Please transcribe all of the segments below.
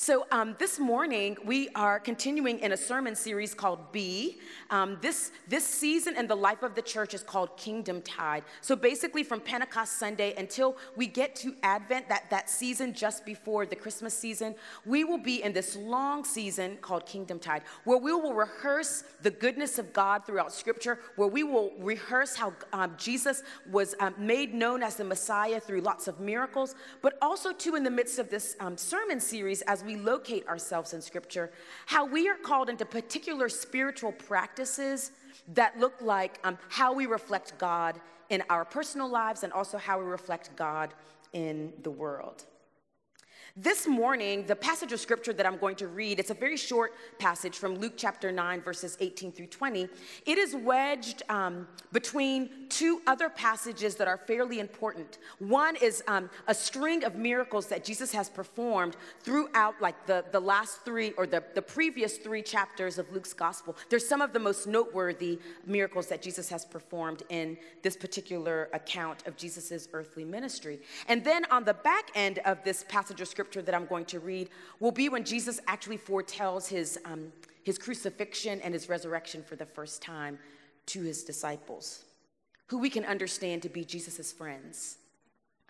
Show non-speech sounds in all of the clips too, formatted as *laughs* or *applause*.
So, um, this morning we are continuing in a sermon series called Be. Um, this, this season in the life of the church is called Kingdom Tide. So, basically, from Pentecost Sunday until we get to Advent, that, that season just before the Christmas season, we will be in this long season called Kingdom Tide, where we will rehearse the goodness of God throughout Scripture, where we will rehearse how um, Jesus was um, made known as the Messiah through lots of miracles, but also, too, in the midst of this um, sermon series, as we locate ourselves in Scripture, how we are called into particular spiritual practices that look like um, how we reflect God in our personal lives and also how we reflect God in the world. This morning, the passage of scripture that I'm going to read, it's a very short passage from Luke chapter 9, verses 18 through 20. It is wedged um, between two other passages that are fairly important. One is um, a string of miracles that Jesus has performed throughout, like the, the last three or the, the previous three chapters of Luke's gospel. They're some of the most noteworthy miracles that Jesus has performed in this particular account of Jesus' earthly ministry. And then on the back end of this passage of scripture, scripture that I'm going to read will be when Jesus actually foretells his, um, his crucifixion and his resurrection for the first time to his disciples, who we can understand to be Jesus' friends.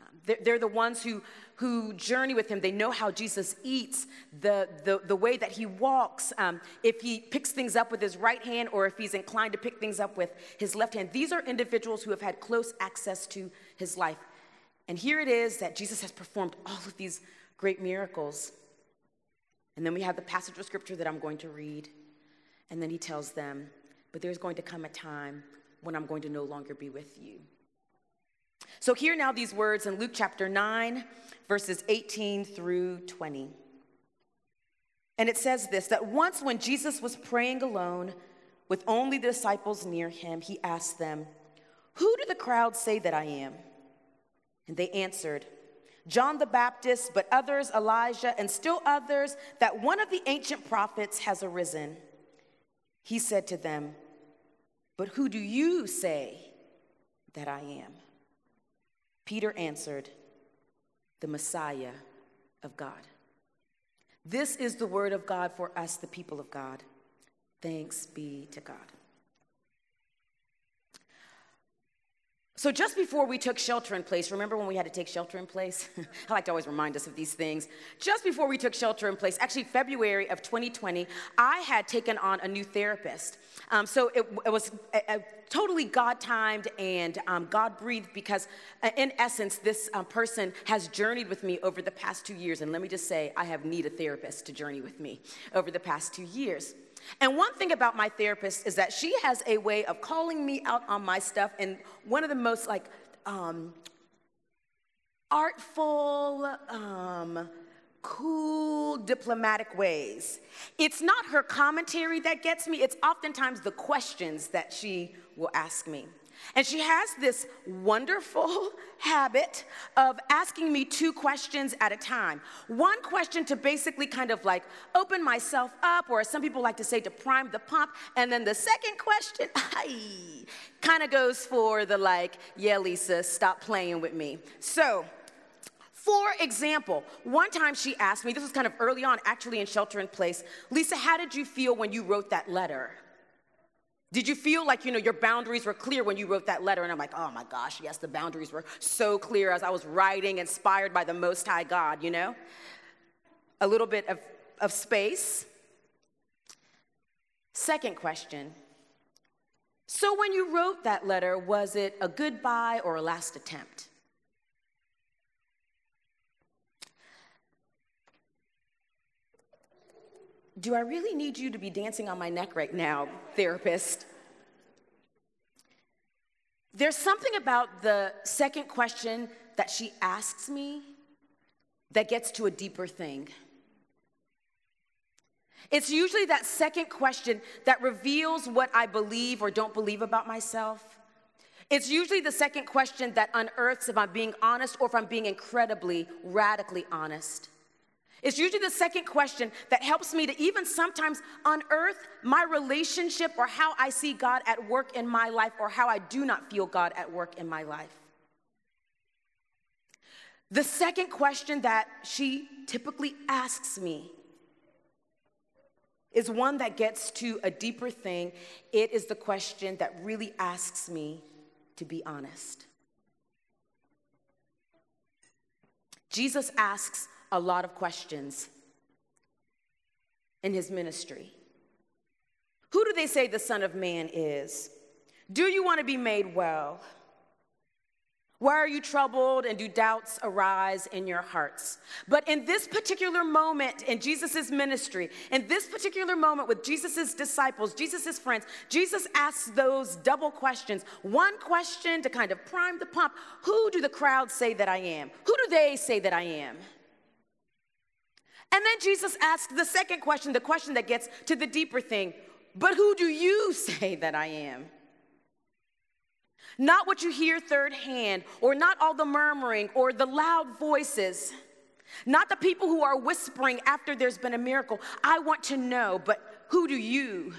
Um, they're, the ones who, who journey with him. They know how Jesus eats, the, the, the way that he walks, um, if he picks things up with his right hand or if he's inclined to pick things up with his left hand. These are individuals who have had close access to his life. And here it is that Jesus has performed all of these great miracles. And then we have the passage of scripture that I'm going to read. And then he tells them, But there's going to come a time when I'm going to no longer be with you. So, hear now these words in Luke chapter 9, verses 18 through 20. And it says this that once when Jesus was praying alone with only the disciples near him, he asked them, Who do the crowd say that I am? And they answered, John the Baptist, but others Elijah, and still others that one of the ancient prophets has arisen. He said to them, But who do you say that I am? Peter answered, The Messiah of God. This is the word of God for us, the people of God. Thanks be to God. So, just before we took shelter in place, remember when we had to take shelter in place? *laughs* I like to always remind us of these things. Just before we took shelter in place, actually, February of 2020, I had taken on a new therapist. Um, so, it, it was a, a totally God timed and um, God breathed because, uh, in essence, this um, person has journeyed with me over the past two years. And let me just say, I have need a therapist to journey with me over the past two years. And one thing about my therapist is that she has a way of calling me out on my stuff in one of the most like um, artful, um, cool, diplomatic ways. It's not her commentary that gets me, it's oftentimes the questions that she will ask me. And she has this wonderful *laughs* habit of asking me two questions at a time. One question to basically kind of like open myself up, or as some people like to say, to prime the pump. And then the second question, *laughs* kind of goes for the like, yeah, Lisa, stop playing with me. So, for example, one time she asked me, this was kind of early on, actually in shelter in place, Lisa, how did you feel when you wrote that letter? Did you feel like, you know, your boundaries were clear when you wrote that letter? And I'm like, oh my gosh, yes, the boundaries were so clear as I was writing, inspired by the Most High God, you know? A little bit of, of space. Second question. So when you wrote that letter, was it a goodbye or a last attempt? Do I really need you to be dancing on my neck right now, therapist? There's something about the second question that she asks me that gets to a deeper thing. It's usually that second question that reveals what I believe or don't believe about myself. It's usually the second question that unearths if I'm being honest or if I'm being incredibly, radically honest. It's usually the second question that helps me to even sometimes unearth my relationship or how I see God at work in my life or how I do not feel God at work in my life. The second question that she typically asks me is one that gets to a deeper thing. It is the question that really asks me to be honest. Jesus asks a lot of questions in his ministry. Who do they say the Son of Man is? Do you want to be made well? Why are you troubled and do doubts arise in your hearts? But in this particular moment in Jesus' ministry, in this particular moment with Jesus' disciples, Jesus' friends, Jesus asks those double questions. One question to kind of prime the pump Who do the crowd say that I am? Who do they say that I am? And then Jesus asks the second question, the question that gets to the deeper thing But who do you *laughs* say that I am? Not what you hear third hand, or not all the murmuring or the loud voices, not the people who are whispering after there's been a miracle. I want to know, but who do you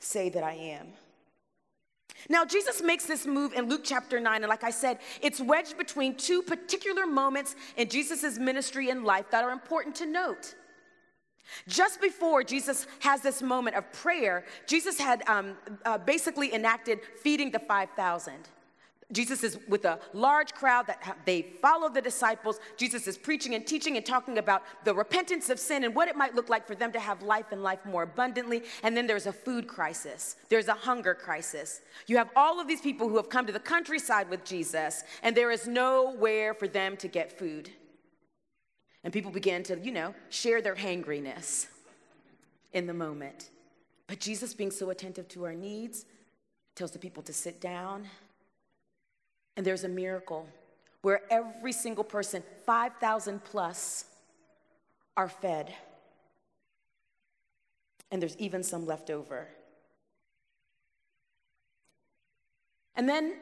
say that I am? Now, Jesus makes this move in Luke chapter 9, and like I said, it's wedged between two particular moments in Jesus' ministry and life that are important to note. Just before Jesus has this moment of prayer, Jesus had um, uh, basically enacted feeding the 5,000. Jesus is with a large crowd that ha- they follow the disciples. Jesus is preaching and teaching and talking about the repentance of sin and what it might look like for them to have life and life more abundantly. And then there's a food crisis, there's a hunger crisis. You have all of these people who have come to the countryside with Jesus, and there is nowhere for them to get food. And people begin to, you know, share their hangriness in the moment. But Jesus, being so attentive to our needs, tells the people to sit down. And there's a miracle where every single person, 5,000 plus, are fed. And there's even some left over. And then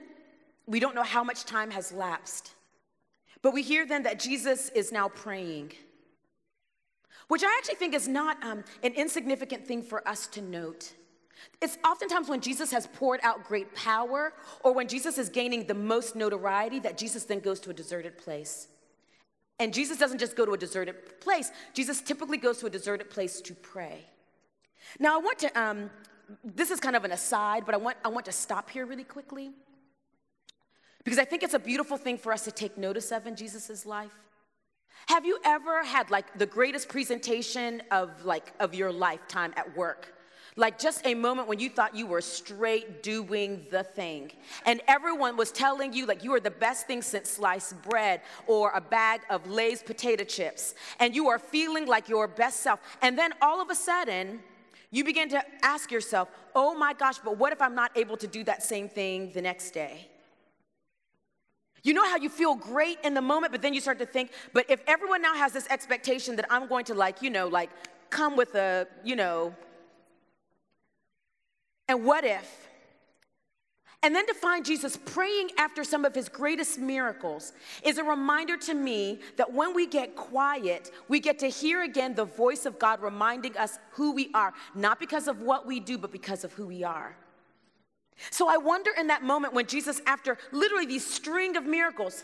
we don't know how much time has lapsed. But we hear then that Jesus is now praying, which I actually think is not um, an insignificant thing for us to note. It's oftentimes when Jesus has poured out great power or when Jesus is gaining the most notoriety that Jesus then goes to a deserted place. And Jesus doesn't just go to a deserted place, Jesus typically goes to a deserted place to pray. Now, I want to, um, this is kind of an aside, but I want, I want to stop here really quickly. Because I think it's a beautiful thing for us to take notice of in Jesus' life. Have you ever had like the greatest presentation of like of your lifetime at work? Like just a moment when you thought you were straight doing the thing. And everyone was telling you like you are the best thing since sliced bread or a bag of Lay's potato chips. And you are feeling like your best self. And then all of a sudden, you begin to ask yourself, oh my gosh, but what if I'm not able to do that same thing the next day? You know how you feel great in the moment, but then you start to think, but if everyone now has this expectation that I'm going to, like, you know, like come with a, you know, and what if? And then to find Jesus praying after some of his greatest miracles is a reminder to me that when we get quiet, we get to hear again the voice of God reminding us who we are, not because of what we do, but because of who we are. So I wonder in that moment when Jesus, after literally these string of miracles,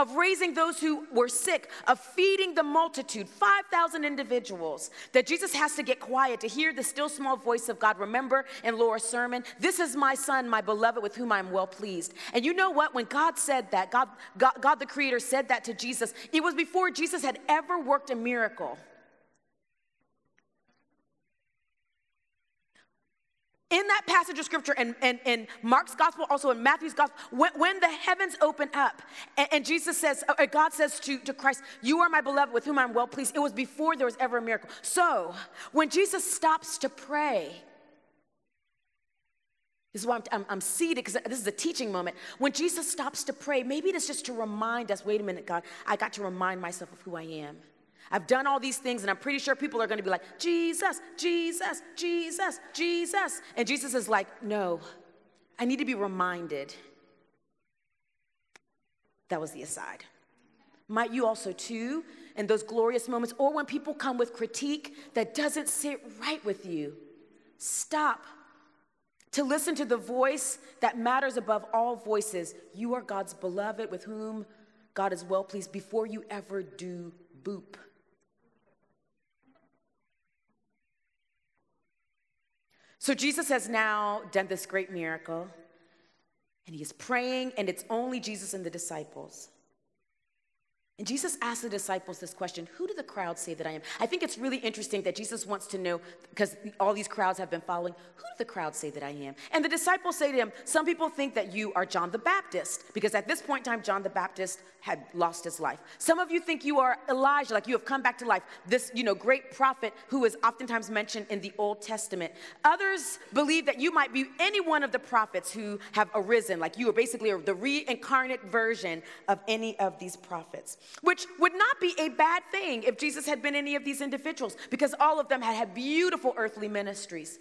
of raising those who were sick, of feeding the multitude, 5,000 individuals, that Jesus has to get quiet to hear the still small voice of God. Remember in Laura's sermon, this is my son, my beloved, with whom I am well pleased. And you know what? When God said that, God, God, God the Creator said that to Jesus, it was before Jesus had ever worked a miracle. In that passage of scripture and in, in, in, Mark's gospel, also in Matthew's gospel, when, when the heavens open up and, and, Jesus says, or God says to, to Christ, You are my beloved with whom I'm well pleased, it was before there was ever a miracle. So when Jesus stops to pray, this is why I'm, I'm, I'm seated because this is a teaching moment. When Jesus stops to pray, maybe it is just to remind us wait a minute, God, I got to remind myself of who I am. I've done all these things, and I'm pretty sure people are going to be like, Jesus, Jesus, Jesus, Jesus. And Jesus is like, no, I need to be reminded. That was the aside. Might you also, too, in those glorious moments, or when people come with critique that doesn't sit right with you, stop to listen to the voice that matters above all voices. You are God's beloved with whom God is well pleased before you ever do boop. So Jesus has now done this great miracle, and he is praying, and it's only Jesus and the disciples. And Jesus asked the disciples this question Who do the crowds say that I am? I think it's really interesting that Jesus wants to know, because all these crowds have been following, who do the crowds say that I am? And the disciples say to him, Some people think that you are John the Baptist, because at this point in time, John the Baptist had lost his life. Some of you think you are Elijah, like you have come back to life, this you know, great prophet who is oftentimes mentioned in the Old Testament. Others believe that you might be any one of the prophets who have arisen, like you are basically the reincarnate version of any of these prophets which would not be a bad thing if Jesus had been any of these individuals, because all of them had had beautiful earthly ministries.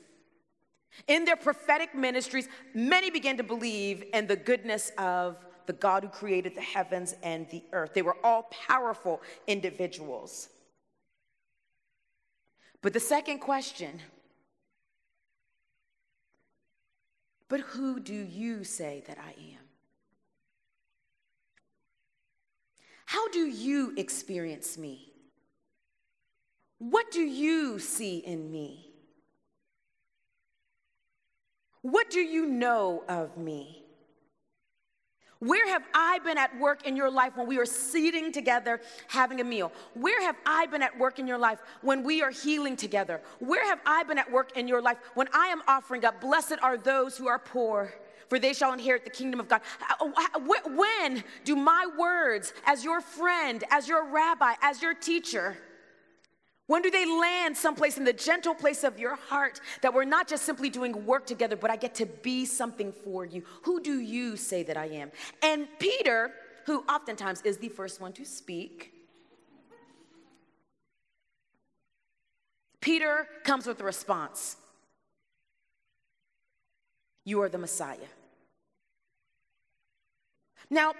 In their prophetic ministries, many began to believe in the goodness of the God who created the heavens and the earth. They were all powerful individuals. But the second question, but who do you say that I am? How do you experience me? What do you see in me? What do you know of me? Where have I been at work in your life when we are sitting together having a meal? Where have I been at work in your life when we are healing together? Where have I been at work in your life when I am offering up, blessed are those who are poor? For they shall inherit the kingdom of God. When do my words, as your friend, as your rabbi, as your teacher, when do they land someplace in the gentle place of your heart that we're not just simply doing work together, but I get to be something for you? Who do you say that I am? And Peter, who oftentimes is the first one to speak, Peter comes with a response You are the Messiah. Now,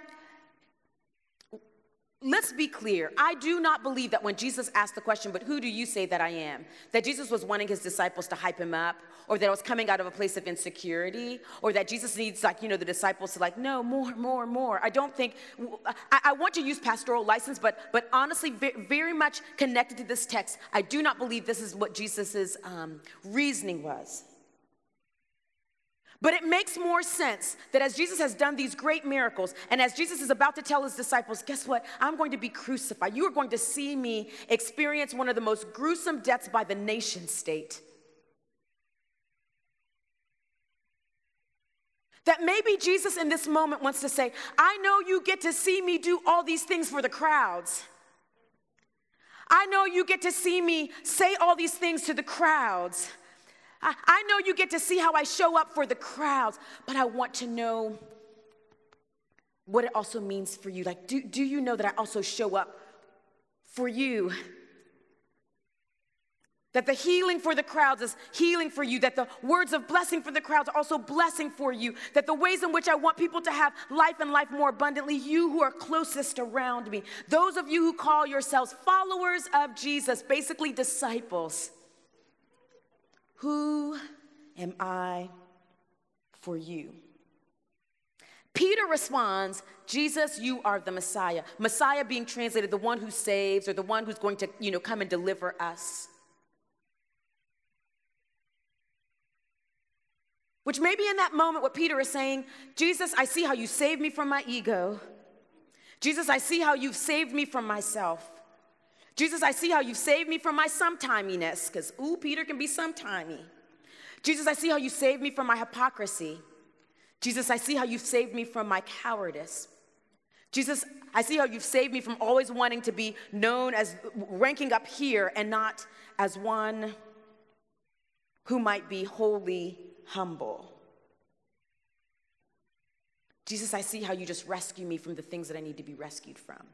let's be clear. I do not believe that when Jesus asked the question, but who do you say that I am? That Jesus was wanting his disciples to hype him up, or that it was coming out of a place of insecurity, or that Jesus needs, like, you know, the disciples to, like, no, more, more, more. I don't think, I, I want to use pastoral license, but, but honestly, very much connected to this text, I do not believe this is what Jesus' um, reasoning was. But it makes more sense that as Jesus has done these great miracles, and as Jesus is about to tell his disciples, guess what? I'm going to be crucified. You are going to see me experience one of the most gruesome deaths by the nation state. That maybe Jesus in this moment wants to say, I know you get to see me do all these things for the crowds. I know you get to see me say all these things to the crowds. I, I know you get to see how I show up for the crowds, but I want to know what it also means for you. Like, do, do you know that I also show up for you? That the healing for the crowds is healing for you. That the words of blessing for the crowds are also blessing for you. That the ways in which I want people to have life and life more abundantly, you who are closest around me, those of you who call yourselves followers of Jesus, basically disciples, who am I for you? Peter responds, Jesus, you are the Messiah. Messiah being translated the one who saves or the one who's going to, you know, come and deliver us. Which maybe in that moment, what Peter is saying, Jesus, I see how you saved me from my ego. Jesus, I see how you've saved me from myself. Jesus, I see how you've saved me from my sometiminess, because, ooh, Peter can be sometimey. Jesus, I see how you saved me from my hypocrisy. Jesus, I see how you've saved me from my cowardice. Jesus, I see how you've saved me from always wanting to be known as ranking up here and not as one who might be wholly humble. Jesus, I see how you just rescue me from the things that I need to be rescued from.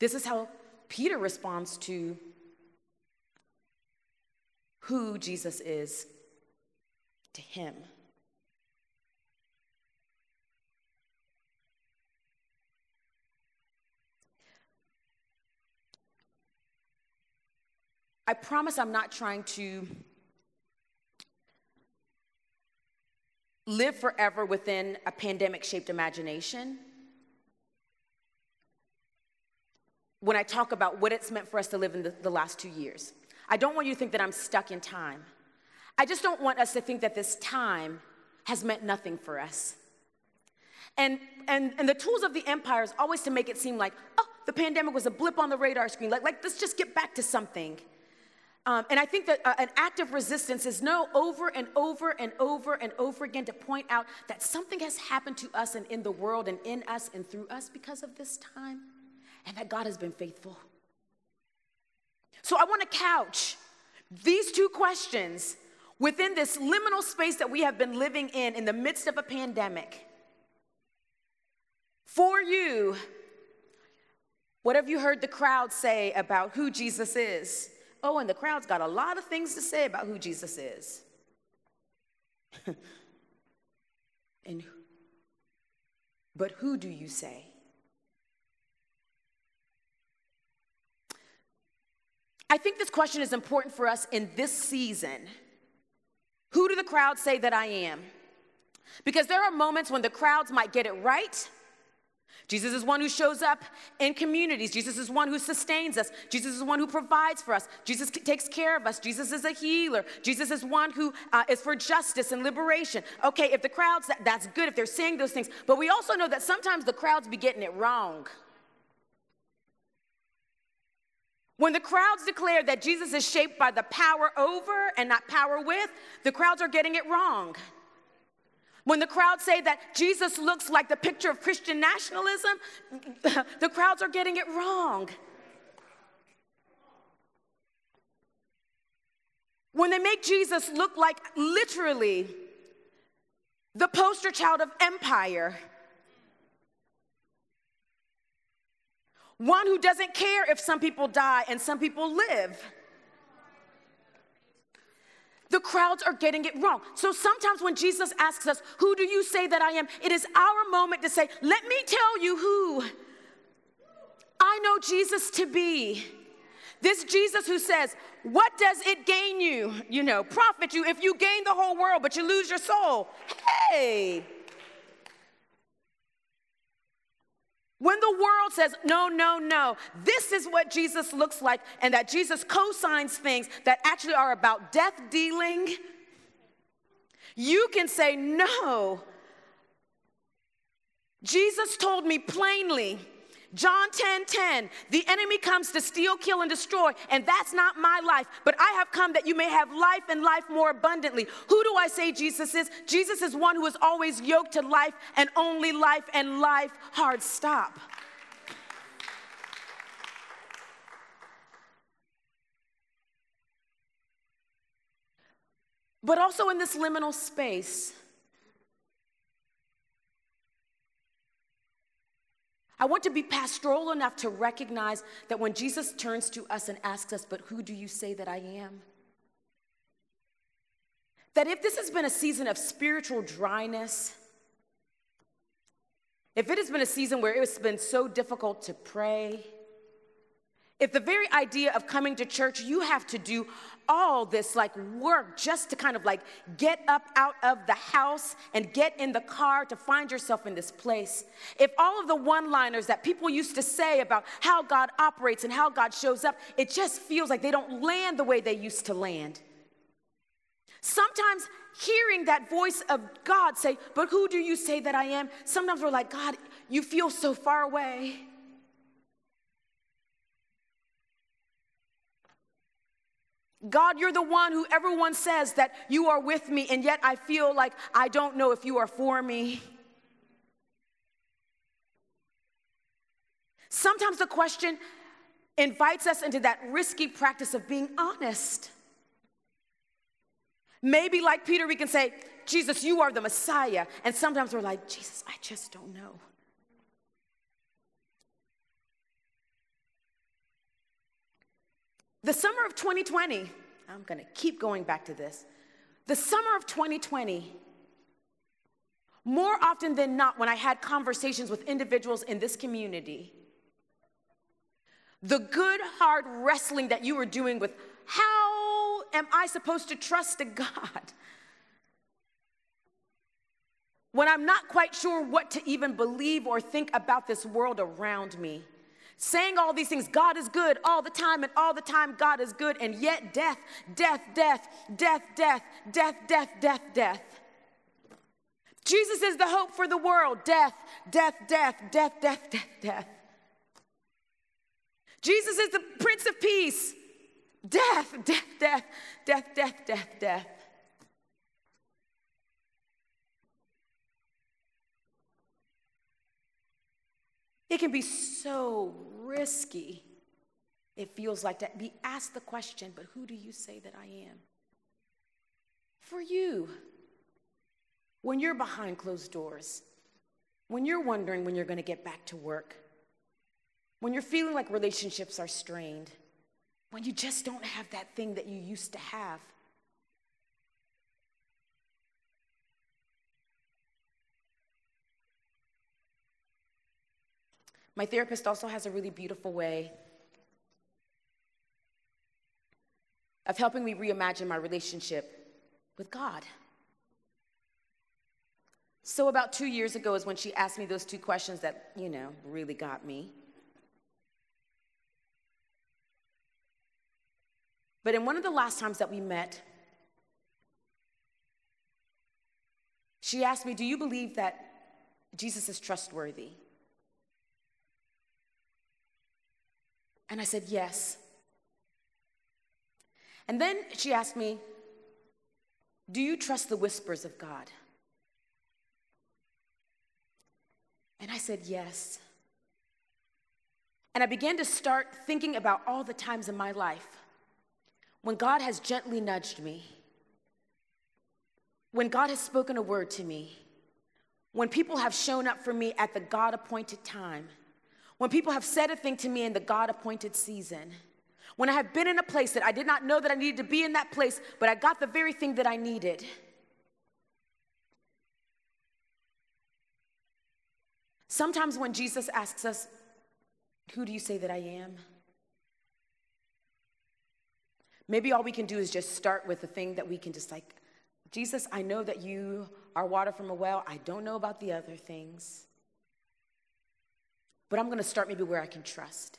This is how Peter responds to who Jesus is to him. I promise I'm not trying to live forever within a pandemic shaped imagination. When I talk about what it's meant for us to live in the, the last two years. I don't want you to think that I'm stuck in time. I just don't want us to think that this time has meant nothing for us. And, and, and the tools of the empire is always to make it seem like, oh, the pandemic was a blip on the radar screen. Like, like let's just get back to something. Um, and I think that uh, an act of resistance is no over and over and over and over again to point out that something has happened to us and in the world and in us and through us because of this time, and that God has been faithful. So I want to couch these two questions within this liminal space that we have been living in in the midst of a pandemic. For you, what have you heard the crowd say about who Jesus is? Oh, and the crowd's got a lot of things to say about who Jesus is. *laughs* and but who do you say? I think this question is important for us in this season. Who do the crowds say that I am? Because there are moments when the crowds might get it right Jesus is one who shows up in communities. Jesus is one who sustains us. Jesus is one who provides for us. Jesus takes care of us. Jesus is a healer. Jesus is one who uh, is for justice and liberation. Okay, if the crowds, that, that's good if they're saying those things. But we also know that sometimes the crowds be getting it wrong. When the crowds declare that Jesus is shaped by the power over and not power with, the crowds are getting it wrong. When the crowds say that Jesus looks like the picture of Christian nationalism, *laughs* the crowds are getting it wrong. When they make Jesus look like literally the poster child of empire, one who doesn't care if some people die and some people live the crowds are getting it wrong. So sometimes when Jesus asks us, Who do you say that I am? it is our moment to say, Let me tell you who I know Jesus to be. This Jesus who says, What does it gain you? You know, profit you if you gain the whole world but you lose your soul. Hey. When the world says, no, no, no, this is what Jesus looks like, and that Jesus co signs things that actually are about death dealing, you can say, no. Jesus told me plainly, John 10 10, the enemy comes to steal, kill, and destroy, and that's not my life, but I have come that you may have life and life more abundantly. Who do I say Jesus is? Jesus is one who is always yoked to life and only life and life hard stop. But also in this liminal space, I want to be pastoral enough to recognize that when Jesus turns to us and asks us, But who do you say that I am? That if this has been a season of spiritual dryness, if it has been a season where it's been so difficult to pray, if the very idea of coming to church, you have to do all this like work just to kind of like get up out of the house and get in the car to find yourself in this place. If all of the one liners that people used to say about how God operates and how God shows up, it just feels like they don't land the way they used to land. Sometimes hearing that voice of God say, But who do you say that I am? Sometimes we're like, God, you feel so far away. God, you're the one who everyone says that you are with me, and yet I feel like I don't know if you are for me. Sometimes the question invites us into that risky practice of being honest. Maybe, like Peter, we can say, Jesus, you are the Messiah. And sometimes we're like, Jesus, I just don't know. The summer of 2020, I'm going to keep going back to this. The summer of 2020, more often than not, when I had conversations with individuals in this community, the good, hard wrestling that you were doing with how am I supposed to trust a God? When I'm not quite sure what to even believe or think about this world around me. Saying all these things God is good all the time, and all the time God is good, and yet death, death, death, death, death, death, death, death, death. Jesus is the hope for the world. Death, death, death, death, death, death, death. Jesus is the Prince of Peace. Death, death, death, death, death, death, death. It can be so risky. It feels like that. Be asked the question, but who do you say that I am? For you, when you're behind closed doors, when you're wondering when you're going to get back to work, when you're feeling like relationships are strained, when you just don't have that thing that you used to have. My therapist also has a really beautiful way of helping me reimagine my relationship with God. So, about two years ago is when she asked me those two questions that, you know, really got me. But in one of the last times that we met, she asked me, Do you believe that Jesus is trustworthy? And I said, Yes. And then she asked me, Do you trust the whispers of God? And I said, Yes. And I began to start thinking about all the times in my life when God has gently nudged me, when God has spoken a word to me, when people have shown up for me at the God appointed time, when people have said a thing to me in the God appointed season, when I have been in a place that I did not know that I needed to be in that place, but I got the very thing that I needed. Sometimes when Jesus asks us, Who do you say that I am? Maybe all we can do is just start with the thing that we can just like, Jesus, I know that you are water from a well. I don't know about the other things. But I'm going to start maybe where I can trust.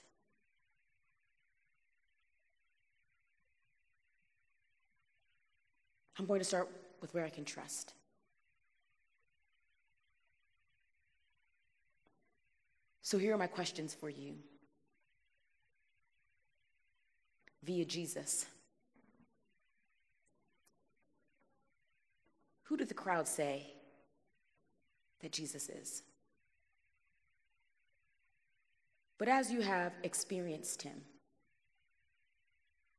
I'm going to start with where I can trust. So here are my questions for you via Jesus. Who did the crowd say that Jesus is? But as you have experienced him,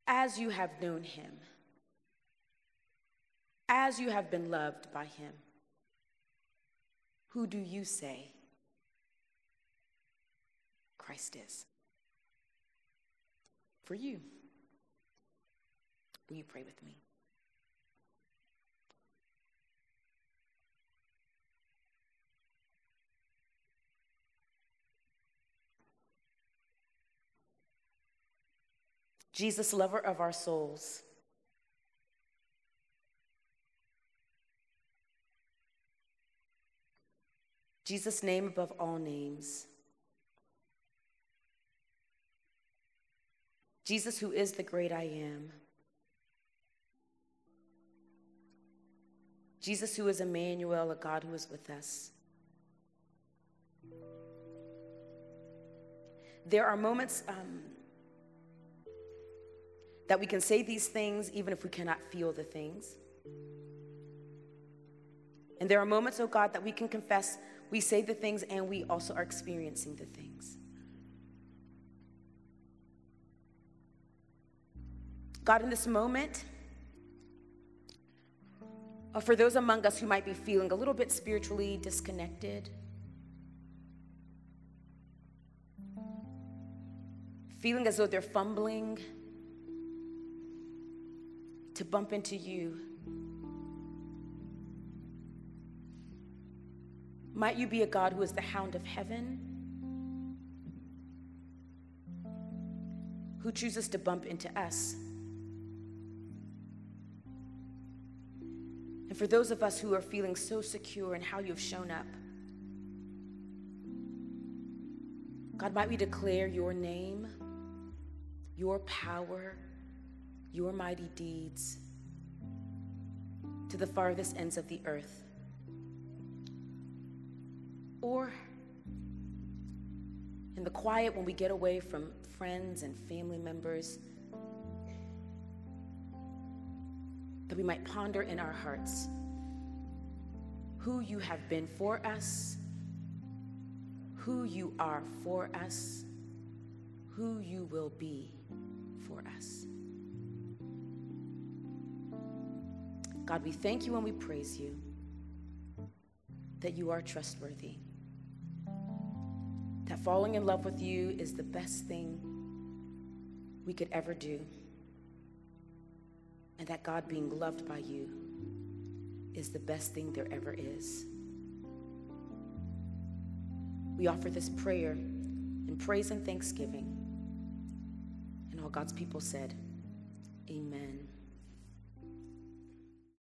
as you have known him, as you have been loved by him, who do you say Christ is? For you, will you pray with me? Jesus, lover of our souls. Jesus' name above all names. Jesus, who is the great I am. Jesus, who is Emmanuel, a God who is with us. There are moments um, that we can say these things even if we cannot feel the things. And there are moments, oh God, that we can confess we say the things and we also are experiencing the things. God, in this moment, or for those among us who might be feeling a little bit spiritually disconnected, feeling as though they're fumbling to bump into you. Might you be a God who is the hound of heaven, who chooses to bump into us. And for those of us who are feeling so secure in how you've shown up, God, might we declare your name, your power, your mighty deeds to the farthest ends of the earth. Or in the quiet when we get away from friends and family members, that we might ponder in our hearts who you have been for us, who you are for us, who you will be for us. God, we thank you and we praise you that you are trustworthy, that falling in love with you is the best thing we could ever do, and that God being loved by you is the best thing there ever is. We offer this prayer in praise and thanksgiving. And all God's people said,